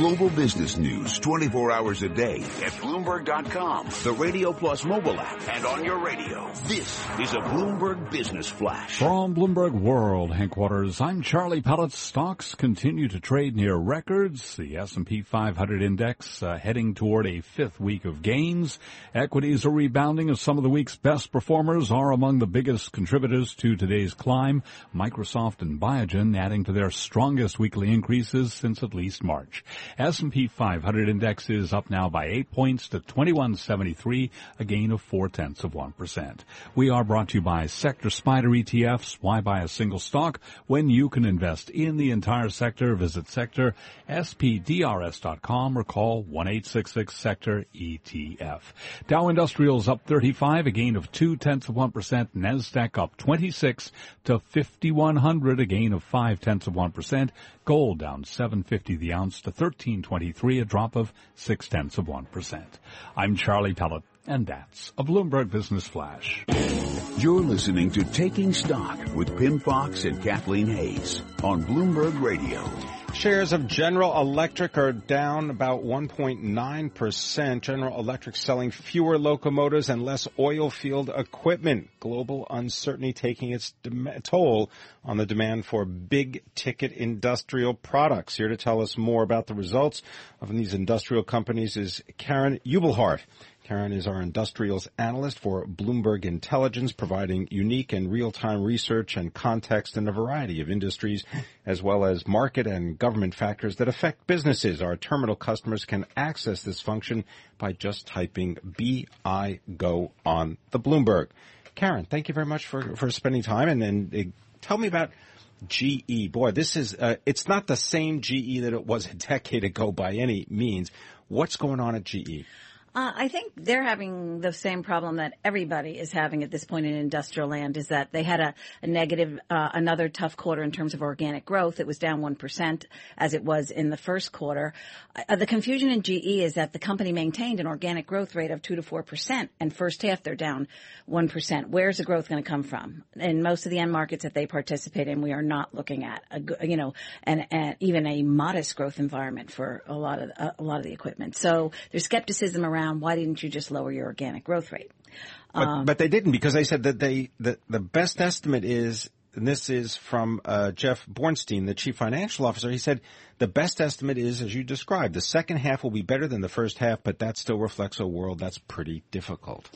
Global business news 24 hours a day at Bloomberg.com, the Radio Plus mobile app, and on your radio. This is a Bloomberg Business Flash. From Bloomberg World headquarters, I'm Charlie Pellet. Stocks continue to trade near records. The S&P 500 index uh, heading toward a fifth week of gains. Equities are rebounding as some of the week's best performers are among the biggest contributors to today's climb. Microsoft and Biogen adding to their strongest weekly increases since at least March. S&P 500 index is up now by eight points to 2173, a gain of four tenths of 1%. We are brought to you by Sector SPDR ETFs. Why buy a single stock when you can invest in the entire sector? Visit sector spdrs.com or call 1-866-sector ETF. Dow Industrials up 35, a gain of two tenths of 1%. NASDAQ up 26 to 5100, a gain of five tenths of 1%. Gold down 750 the ounce to 1323, a drop of six tenths of 1%. I'm Charlie Pellet, and that's a Bloomberg Business Flash. You're listening to Taking Stock with Pimm Fox and Kathleen Hays on Bloomberg Radio. Shares of General Electric are down about 1.9%. General Electric selling fewer locomotives and less oil field equipment. Global uncertainty taking its toll on the demand for big ticket industrial products. Here to tell us more about the results of these industrial companies is Karen Ubelhart. Karen is our industrials analyst for Bloomberg Intelligence, providing unique and real-time research and context in a variety of industries, as well as market and government factors that affect businesses. Our terminal customers can access this function by just typing BI Go on the Bloomberg. Karen, thank you very much for, for spending time and then uh, tell me about GE. Boy, this is, uh, it's not the same GE that it was a decade ago by any means. What's going on at GE? Uh, I think they're having the same problem that everybody is having at this point in industrial land is that they had a, a negative, uh, another tough quarter in terms of organic growth. It was down 1% as it was in the first quarter. Uh, the confusion in GE is that the company maintained an organic growth rate of 2 to 4% and first half they're down 1%. Where's the growth going to come from? In most of the end markets that they participate in, we are not looking at a, you know, and even a modest growth environment for a lot of, a lot of the equipment. So there's skepticism around around why didn't you just lower your organic growth rate? But, um, but they didn't because they said that they the, the best estimate is and this is from uh, Jeff Bornstein, the chief financial officer. He said the best estimate is, as you described, the second half will be better than the first half, but that still reflects a world that's pretty difficult.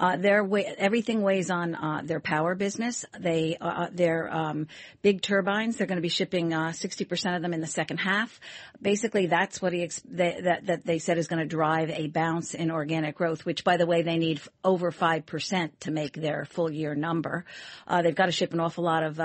Uh, their everything weighs on uh, their power business. They uh, their um, big turbines. They're going to be shipping uh, sixty percent of them in the second half. Basically, that's what he ex- they, that that they said is going to drive a bounce in organic growth. Which, by the way, they need over five percent to make their full year number. Uh, they've got to ship an awful lot of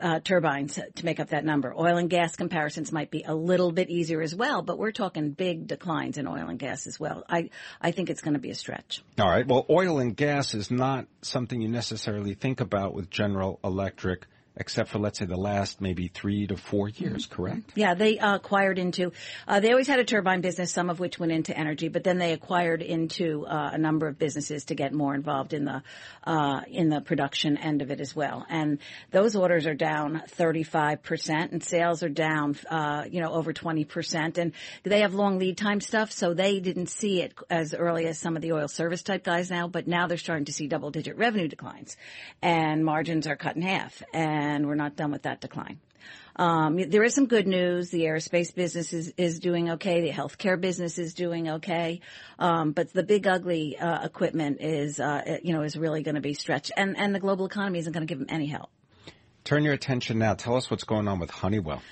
uh, turbines to make up that number. Oil and gas comparisons might be a little bit easier as well, but we're talking big declines in oil and gas as well. I, I think it's going to be a stretch. All right. Well, oil and gas is not something you necessarily think about with General Electric except for let's say the last maybe three to four years, mm-hmm. correct? Yeah, they uh, acquired into. Uh, they always had a turbine business, some of which went into energy, but then they acquired into uh, a number of businesses to get more involved in the uh, in the production end of it as well. And those orders are down 35 percent, and sales are down, uh, you know, over 20 percent. And they have long lead time stuff, so they didn't see it as early as some of the oil service type guys now. But now they're starting to see double digit revenue declines, and margins are cut in half. And and we're not done with that decline. Um, there is some good news. The aerospace business is, is doing okay. The healthcare business is doing okay. Um, but the big ugly uh, equipment is, uh, you know, is really going to be stretched, and and the global economy isn't going to give them any help. Turn your attention now. Tell us what's going on with Honeywell.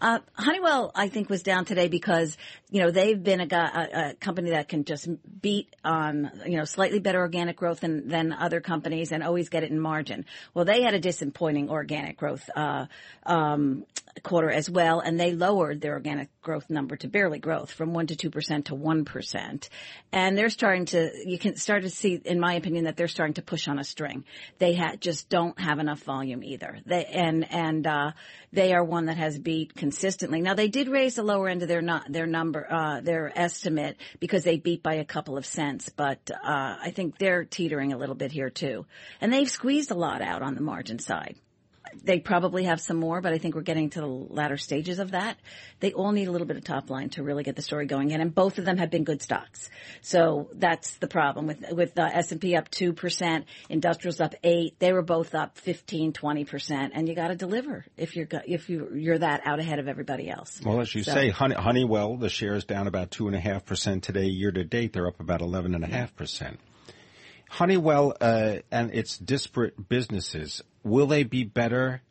Uh, Honeywell, I think, was down today because you know they've been a, a, a, company that can just beat on you know slightly better organic growth than than other companies and always get it in margin. Well, they had a disappointing organic growth uh, um, quarter as well, and they lowered their organic growth number to barely growth from one to two percent to one percent, and they're starting to you can start to see, in my opinion, that they're starting to push on a string. They ha- just don't have enough volume either. They and and uh, they are one that has beat consistently. Now they did raise the lower end of their not, their number, uh, their estimate because they beat by a couple of cents, but, uh, I think they're teetering a little bit here too. And they've squeezed a lot out on the margin side. They probably have some more, but I think we're getting to the latter stages of that. They all need a little bit of top line to really get the story going in, and both of them have been good stocks. So that's the problem with with uh, S&P up 2%, industrials up 8. They were both up 15, 20%, and you got to deliver if you're if you you're that out ahead of everybody else. Well, as you so. say, Honeywell, the share is down about 2.5% today. Year to date, they're up about 11.5%. Honeywell uh, and its disparate businesses, will they be better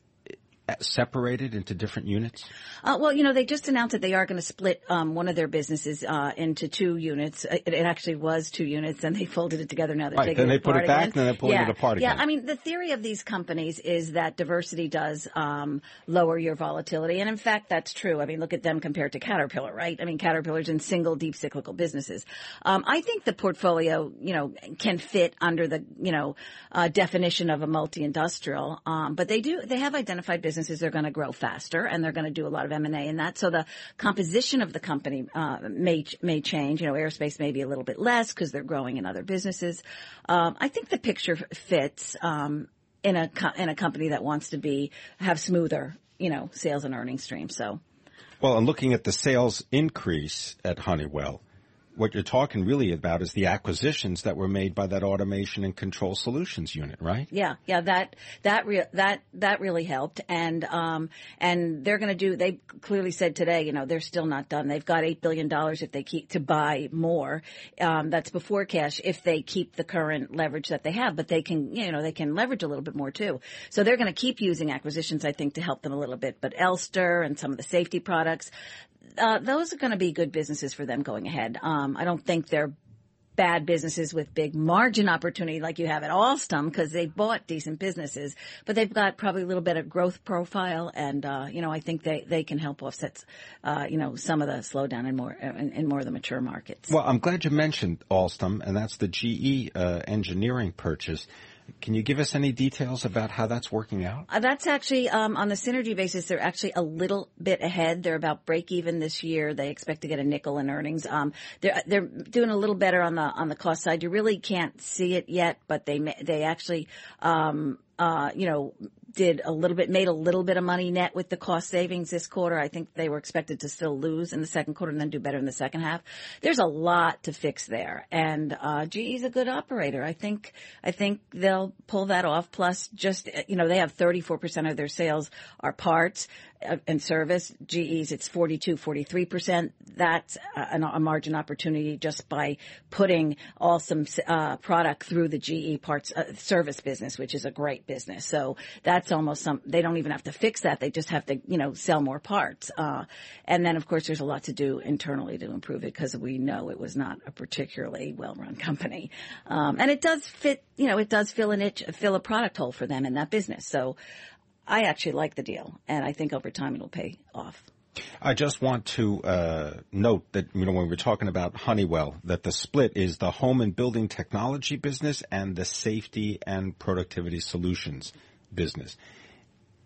separated into different units? Uh, well, you know, they just announced that they are going to split um, one of their businesses uh, into two units. It, it, actually was two units, and they folded it together. Now they're right, taking then it they put it back, again. then they're pulling yeah. it apart again. Yeah, I mean, the theory of these companies is that diversity does um, lower your volatility, and in fact, that's true. I mean, look at them compared to Caterpillar, right? I mean, Caterpillar's in single deep cyclical businesses. Um, I think the portfolio, you know, can fit under the you know uh, definition of a multi-industrial, um, but they do they have identified businesses they're going to grow faster and they're going to do a lot of M&A in that. So the composition of the company uh, may may change. You know, aerospace may be a little bit less because they're growing in other businesses. Um, I think the picture fits um, in a in a company that wants to be have smoother, you know, sales and earnings streams. So. Well, and looking at the sales increase at Honeywell, what you're talking really about is the acquisitions that were made by that automation and control solutions unit, right? Yeah, yeah, that that re- that that really helped, and um, and they're going to do. They clearly said today, you know, they're still not done. They've got eight billion dollars if they keep to buy more. Um, that's before cash if they keep the current leverage that they have, but they can, you know, they can leverage a little bit more too. So they're going to keep using acquisitions, I think, to help them a little bit. But Elster and some of the safety products, uh, those are going to be good businesses for them going ahead. Um, I don't think they're bad businesses with big margin opportunity like you have at Alstom because they bought decent businesses, but they've got probably a little bit of growth profile, and uh, you know I think they, they can help offset uh, you know some of the slowdown in more in, in, more of the mature markets. Well, I'm glad you mentioned Alstom, and that's the GE uh, engineering purchase. Can you give us any details about how that's working out? Uh, that's actually um, on the synergy basis. They're actually a little bit ahead. They're about break even this year. They expect to get a nickel in earnings. Um, they're they're doing a little better on the on the cost side. You really can't see it yet, but they they actually um, uh, you know, did a little bit, made a little bit of money net with the cost savings this quarter. I think they were expected to still lose in the second quarter and then do better in the second half. There's a lot to fix there, and uh, GE's a good operator. I think I think they'll pull that off. Plus, just you know, they have 34% of their sales are parts and service. GE's it's 42, 43 percent. That's a, a, margin opportunity just by putting Alstom uh, product through the GE parts uh, service business, which is a great business. So that's almost some. They don't even have to fix that. They just have to you know sell more parts. Uh, and then of course there's a lot to do internally to improve it because we know it was not a particularly well run company. Um, and it does fit. You know, it does fill a niche, fill a product hole for them in that business. So I actually like the deal, and I think over time it'll pay off. I just want to uh, note that you know when we're talking about Honeywell, that the split is the home and building technology business and the safety and productivity solutions business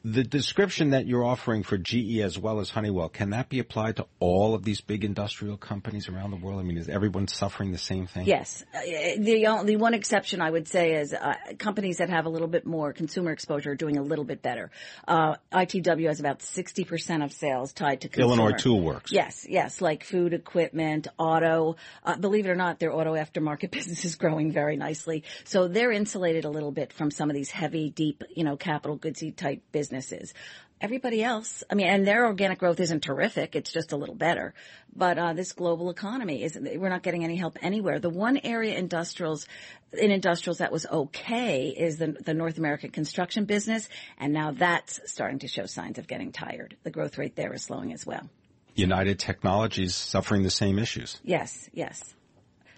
the description that you're offering for GE as well as Honeywell, can that be applied to all of these big industrial companies around the world? I mean, is everyone suffering the same thing? Yes. Uh, the only one exception I would say is uh, companies that have a little bit more consumer exposure are doing a little bit better. Uh, ITW has about 60% of sales tied to consumer. Illinois Tool Works. Yes, yes, like food equipment, auto. Uh, believe it or not, their auto aftermarket business is growing very nicely. So they're insulated a little bit from some of these heavy, deep, you know, capital goodsy type businesses businesses. Everybody else, I mean, and their organic growth isn't terrific. It's just a little better. But uh, this global economy is we're not getting any help anywhere. The one area industrials in industrials that was okay is the, the North American construction business, and now that's starting to show signs of getting tired. The growth rate there is slowing as well. United Technologies suffering the same issues. Yes, yes.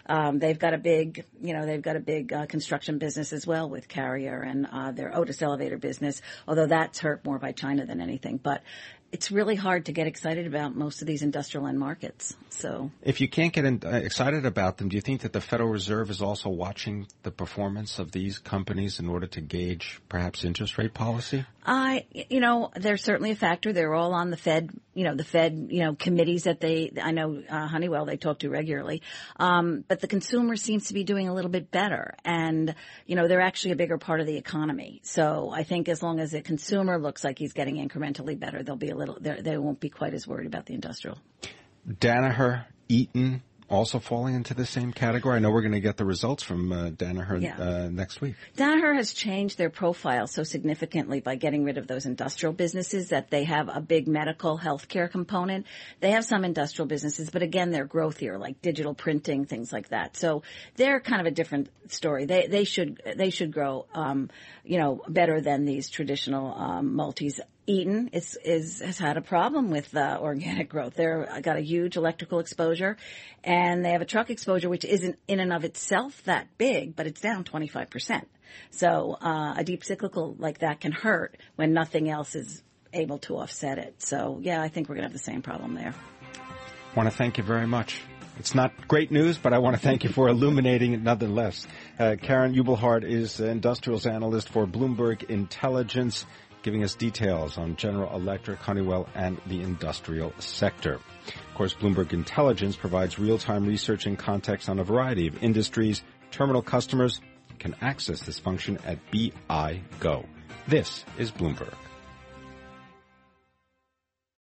Um, they've got a big, you know, they've got a big uh, construction business as well with Carrier and uh, their Otis elevator business, although that's hurt more by China than anything. But it's really hard to get excited about most of these industrial end markets. So, if you can't get in, uh, excited about them, do you think that the Federal Reserve is also watching the performance of these companies in order to gauge perhaps interest rate policy? I, you know, they're certainly a factor. They're all on the Fed, you know, the Fed, you know, committees that they, I know uh, Honeywell they talk to regularly. Um, but the consumer seems to be doing a little bit better, and you know, they're actually a bigger part of the economy. So I think as long as the consumer looks like he's getting incrementally better, they'll be a little, they won't be quite as worried about the industrial. Danaher, Eaton, also falling into the same category? I know we're going to get the results from uh, Danaher yeah. uh, next week. Danaher has changed their profile so significantly by getting rid of those industrial businesses that they have a big medical healthcare component. They have some industrial businesses, but again, they're growthier, like digital printing, things like that. So they're kind of a different story. They they should they should grow, um, you know, better than these traditional um, multis Eaton is, is, has had a problem with uh, organic growth. They're got a huge electrical exposure, and they have a truck exposure which isn't in and of itself that big, but it's down 25 percent. So uh, a deep cyclical like that can hurt when nothing else is able to offset it. So yeah, I think we're going to have the same problem there. I want to thank you very much. It's not great news, but I want to thank you for illuminating it nonetheless. Uh, Karen Ubelhart is industrials analyst for Bloomberg Intelligence giving us details on General Electric, Honeywell, and the industrial sector. Of course, Bloomberg Intelligence provides real-time research and context on a variety of industries. Terminal customers can access this function at BI Go. This is Bloomberg.